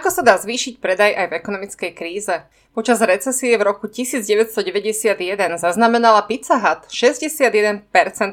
Ako sa dá zvýšiť predaj aj v ekonomickej kríze? Počas recesie v roku 1991 zaznamenala Pizza Hut 61%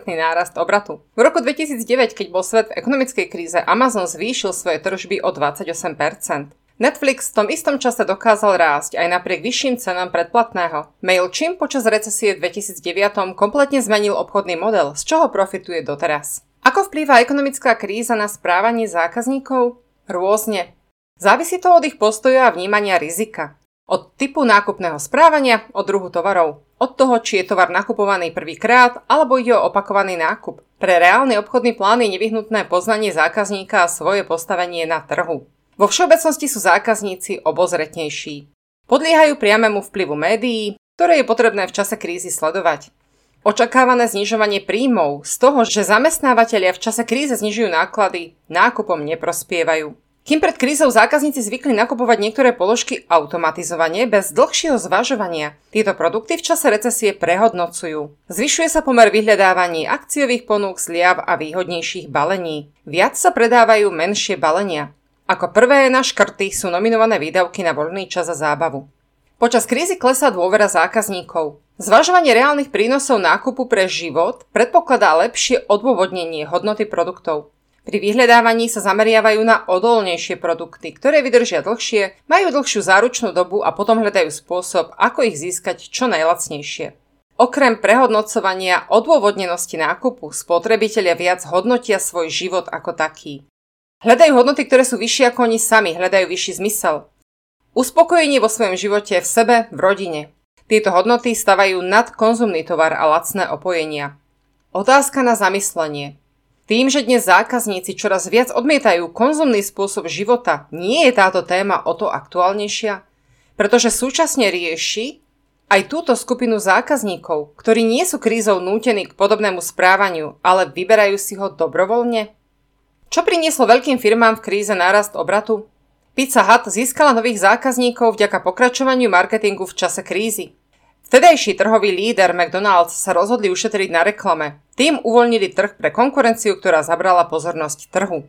nárast obratu. V roku 2009, keď bol svet v ekonomickej kríze, Amazon zvýšil svoje tržby o 28%. Netflix v tom istom čase dokázal rásť aj napriek vyšším cenám predplatného. MailChimp počas recesie v 2009 kompletne zmenil obchodný model, z čoho profituje doteraz. Ako vplýva ekonomická kríza na správanie zákazníkov? Rôzne. Závisí to od ich postoja a vnímania rizika. Od typu nákupného správania, od druhu tovarov, od toho, či je tovar nakupovaný prvýkrát alebo ide o opakovaný nákup. Pre reálny obchodný plán je nevyhnutné poznanie zákazníka a svoje postavenie na trhu. Vo všeobecnosti sú zákazníci obozretnejší. Podliehajú priamému vplyvu médií, ktoré je potrebné v čase krízy sledovať. Očakávané znižovanie príjmov z toho, že zamestnávateľia v čase kríze znižujú náklady, nákupom neprospievajú. Kým pred krízou zákazníci zvykli nakupovať niektoré položky automatizovane bez dlhšieho zvažovania, tieto produkty v čase recesie prehodnocujú. Zvyšuje sa pomer vyhľadávaní akciových ponúk, zliav a výhodnejších balení. Viac sa predávajú menšie balenia. Ako prvé na škrty sú nominované výdavky na voľný čas a zábavu. Počas krízy klesá dôvera zákazníkov. Zvažovanie reálnych prínosov nákupu pre život predpokladá lepšie odôvodnenie hodnoty produktov. Pri vyhľadávaní sa zameriavajú na odolnejšie produkty, ktoré vydržia dlhšie, majú dlhšiu záručnú dobu a potom hľadajú spôsob, ako ich získať čo najlacnejšie. Okrem prehodnocovania odôvodnenosti nákupu, spotrebitelia viac hodnotia svoj život ako taký. Hľadajú hodnoty, ktoré sú vyššie ako oni sami, hľadajú vyšší zmysel. Uspokojenie vo svojom živote, v sebe, v rodine. Tieto hodnoty stavajú nad konzumný tovar a lacné opojenia. Otázka na zamyslenie. Tým, že dnes zákazníci čoraz viac odmietajú konzumný spôsob života, nie je táto téma o to aktuálnejšia? Pretože súčasne rieši aj túto skupinu zákazníkov, ktorí nie sú krízou nútení k podobnému správaniu, ale vyberajú si ho dobrovoľne? Čo prinieslo veľkým firmám v kríze nárast obratu? Pizza Hut získala nových zákazníkov vďaka pokračovaniu marketingu v čase krízy. Vtedajší trhový líder McDonald's sa rozhodli ušetriť na reklame. Tým uvoľnili trh pre konkurenciu, ktorá zabrala pozornosť trhu.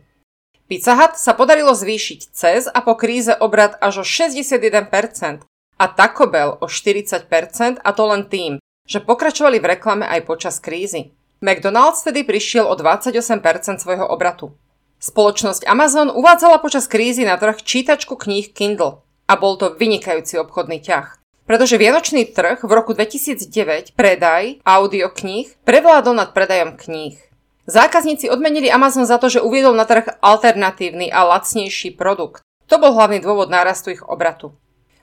Pizza Hut sa podarilo zvýšiť cez a po kríze obrad až o 61% a Taco Bell o 40% a to len tým, že pokračovali v reklame aj počas krízy. McDonald's tedy prišiel o 28% svojho obratu. Spoločnosť Amazon uvádzala počas krízy na trh čítačku kníh Kindle a bol to vynikajúci obchodný ťah pretože Vianočný trh v roku 2009 predaj audiokníh prevládol nad predajom kníh. Zákazníci odmenili Amazon za to, že uviedol na trh alternatívny a lacnejší produkt. To bol hlavný dôvod nárastu ich obratu.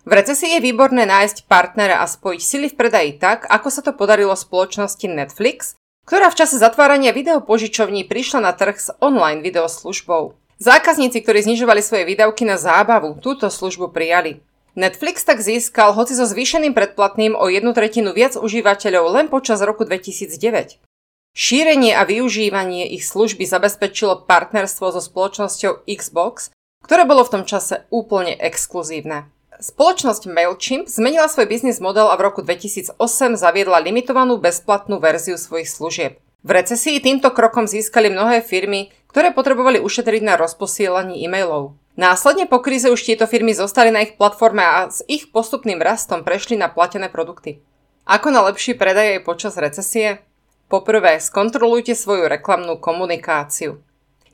V recesii je výborné nájsť partnera a spojiť sily v predaji tak, ako sa to podarilo spoločnosti Netflix, ktorá v čase zatvárania videopožičovní prišla na trh s online videoslužbou. Zákazníci, ktorí znižovali svoje výdavky na zábavu, túto službu prijali. Netflix tak získal hoci so zvýšeným predplatným o jednu tretinu viac užívateľov len počas roku 2009. Šírenie a využívanie ich služby zabezpečilo partnerstvo so spoločnosťou Xbox, ktoré bolo v tom čase úplne exkluzívne. Spoločnosť MailChimp zmenila svoj biznis model a v roku 2008 zaviedla limitovanú bezplatnú verziu svojich služieb. V recesii týmto krokom získali mnohé firmy, ktoré potrebovali ušetriť na rozposielaní e-mailov. Následne po kríze už tieto firmy zostali na ich platforme a s ich postupným rastom prešli na platené produkty. Ako na lepší predaj aj počas recesie? Poprvé, skontrolujte svoju reklamnú komunikáciu.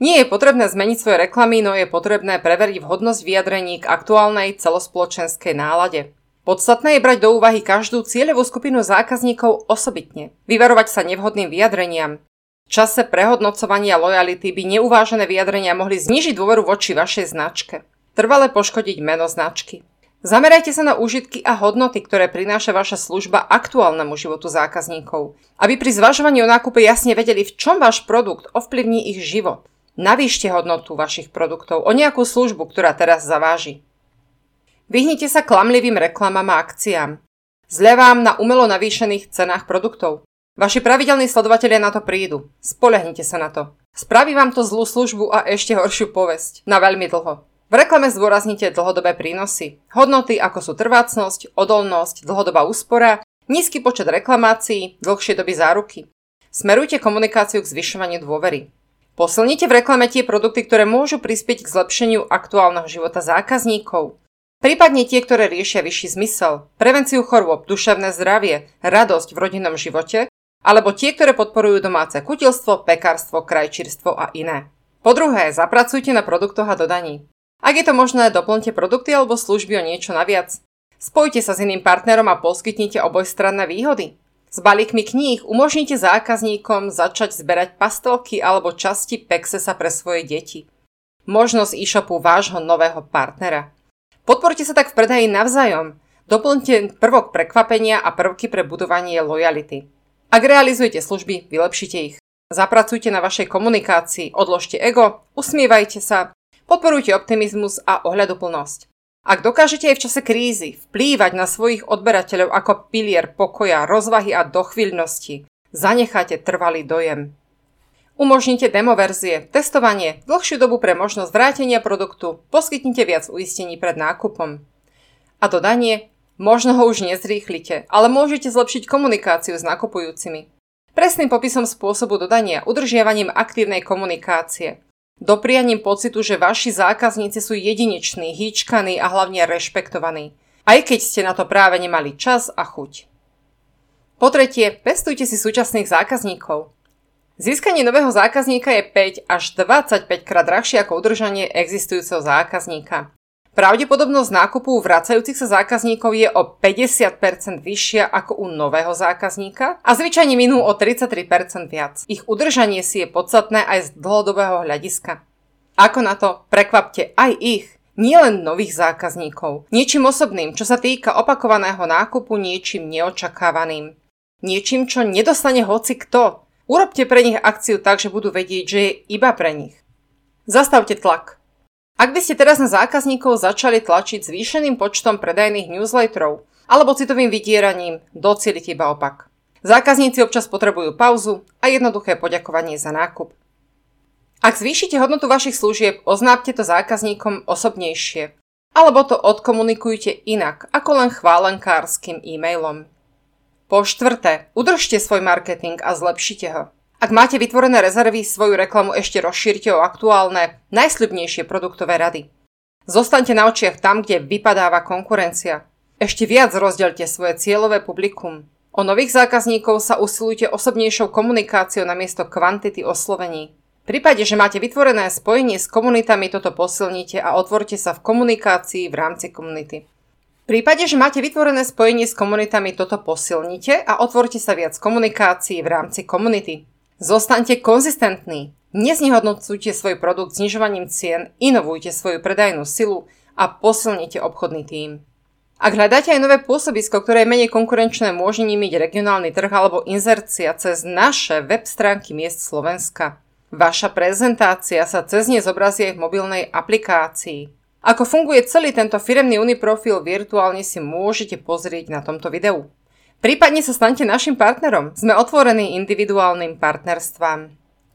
Nie je potrebné zmeniť svoje reklamy, no je potrebné preveriť vhodnosť vyjadrení k aktuálnej celospoločenskej nálade. Podstatné je brať do úvahy každú cieľovú skupinu zákazníkov osobitne, vyvarovať sa nevhodným vyjadreniam, čase prehodnocovania lojality by neuvážené vyjadrenia mohli znižiť dôveru voči vašej značke. Trvale poškodiť meno značky. Zamerajte sa na úžitky a hodnoty, ktoré prináša vaša služba aktuálnemu životu zákazníkov, aby pri zvažovaní o nákupe jasne vedeli, v čom váš produkt ovplyvní ich život. Navýšte hodnotu vašich produktov o nejakú službu, ktorá teraz zaváži. Vyhnite sa klamlivým reklamám a akciám. Zľavám na umelo navýšených cenách produktov. Vaši pravidelní sledovatelia na to prídu. Spolehnite sa na to. Spraví vám to zlú službu a ešte horšiu povesť. Na veľmi dlho. V reklame zdôraznite dlhodobé prínosy. Hodnoty ako sú trvácnosť, odolnosť, dlhodobá úspora, nízky počet reklamácií, dlhšie doby záruky. Smerujte komunikáciu k zvyšovaniu dôvery. Posilnite v reklame tie produkty, ktoré môžu prispieť k zlepšeniu aktuálneho života zákazníkov. Prípadne tie, ktoré riešia vyšší zmysel, prevenciu chorôb, duševné zdravie, radosť v rodinnom živote, alebo tie, ktoré podporujú domáce kutilstvo, pekárstvo, krajčírstvo a iné. Po druhé, zapracujte na produktoch a dodaní. Ak je to možné, doplňte produkty alebo služby o niečo naviac. Spojte sa s iným partnerom a poskytnite obojstranné výhody. S balíkmi kníh umožnite zákazníkom začať zberať pastelky alebo časti Pexesa pre svoje deti. Možnosť e-shopu vášho nového partnera. Podporte sa tak v predaji navzájom. Doplňte prvok prekvapenia a prvky pre budovanie lojality. Ak realizujete služby, vylepšite ich. Zapracujte na vašej komunikácii, odložte ego, usmievajte sa, podporujte optimizmus a ohľaduplnosť. Ak dokážete aj v čase krízy vplývať na svojich odberateľov ako pilier pokoja, rozvahy a dochvíľnosti, zanecháte trvalý dojem. Umožnite demo verzie, testovanie, dlhšiu dobu pre možnosť vrátenia produktu, poskytnite viac uistení pred nákupom. A dodanie, možno ho už nezrýchlite, ale môžete zlepšiť komunikáciu s nakupujúcimi. Presným popisom spôsobu dodania, udržiavaním aktívnej komunikácie, doprianím pocitu, že vaši zákazníci sú jedineční, hýčkaní a hlavne rešpektovaní, aj keď ste na to práve nemali čas a chuť. Po tretie, pestujte si súčasných zákazníkov. Získanie nového zákazníka je 5 až 25 krát drahšie ako udržanie existujúceho zákazníka. Pravdepodobnosť nákupu vracajúcich sa zákazníkov je o 50% vyššia ako u nového zákazníka a zvyčajne minú o 33% viac. Ich udržanie si je podstatné aj z dlhodobého hľadiska. Ako na to, prekvapte aj ich, nielen nových zákazníkov, niečím osobným, čo sa týka opakovaného nákupu, niečím neočakávaným. Niečím, čo nedostane hoci kto, Urobte pre nich akciu tak, že budú vedieť, že je iba pre nich. Zastavte tlak. Ak by ste teraz na zákazníkov začali tlačiť zvýšeným počtom predajných newsletterov alebo citovým vydieraním, docielite iba opak. Zákazníci občas potrebujú pauzu a jednoduché poďakovanie za nákup. Ak zvýšite hodnotu vašich služieb, oznápte to zákazníkom osobnejšie, alebo to odkomunikujte inak, ako len chválenkárským e-mailom. Po štvrté, udržte svoj marketing a zlepšite ho. Ak máte vytvorené rezervy, svoju reklamu ešte rozšírte o aktuálne, najsľubnejšie produktové rady. Zostaňte na očiach tam, kde vypadáva konkurencia. Ešte viac rozdielte svoje cieľové publikum. O nových zákazníkov sa usilujte osobnejšou komunikáciou namiesto kvantity oslovení. V prípade, že máte vytvorené spojenie s komunitami, toto posilnite a otvorte sa v komunikácii v rámci komunity. V prípade, že máte vytvorené spojenie s komunitami, toto posilnite a otvorte sa viac komunikácií v rámci komunity. Zostaňte konzistentní. Neznehodnocujte svoj produkt znižovaním cien, inovujte svoju predajnú silu a posilnite obchodný tím. Ak hľadáte aj nové pôsobisko, ktoré je menej konkurenčné, môže nimiť regionálny trh alebo inzercia cez naše web stránky miest Slovenska. Vaša prezentácia sa cez ne zobrazí aj v mobilnej aplikácii. Ako funguje celý tento firemný Uniprofil virtuálne si môžete pozrieť na tomto videu. Prípadne sa stante našim partnerom. Sme otvorení individuálnym partnerstvám.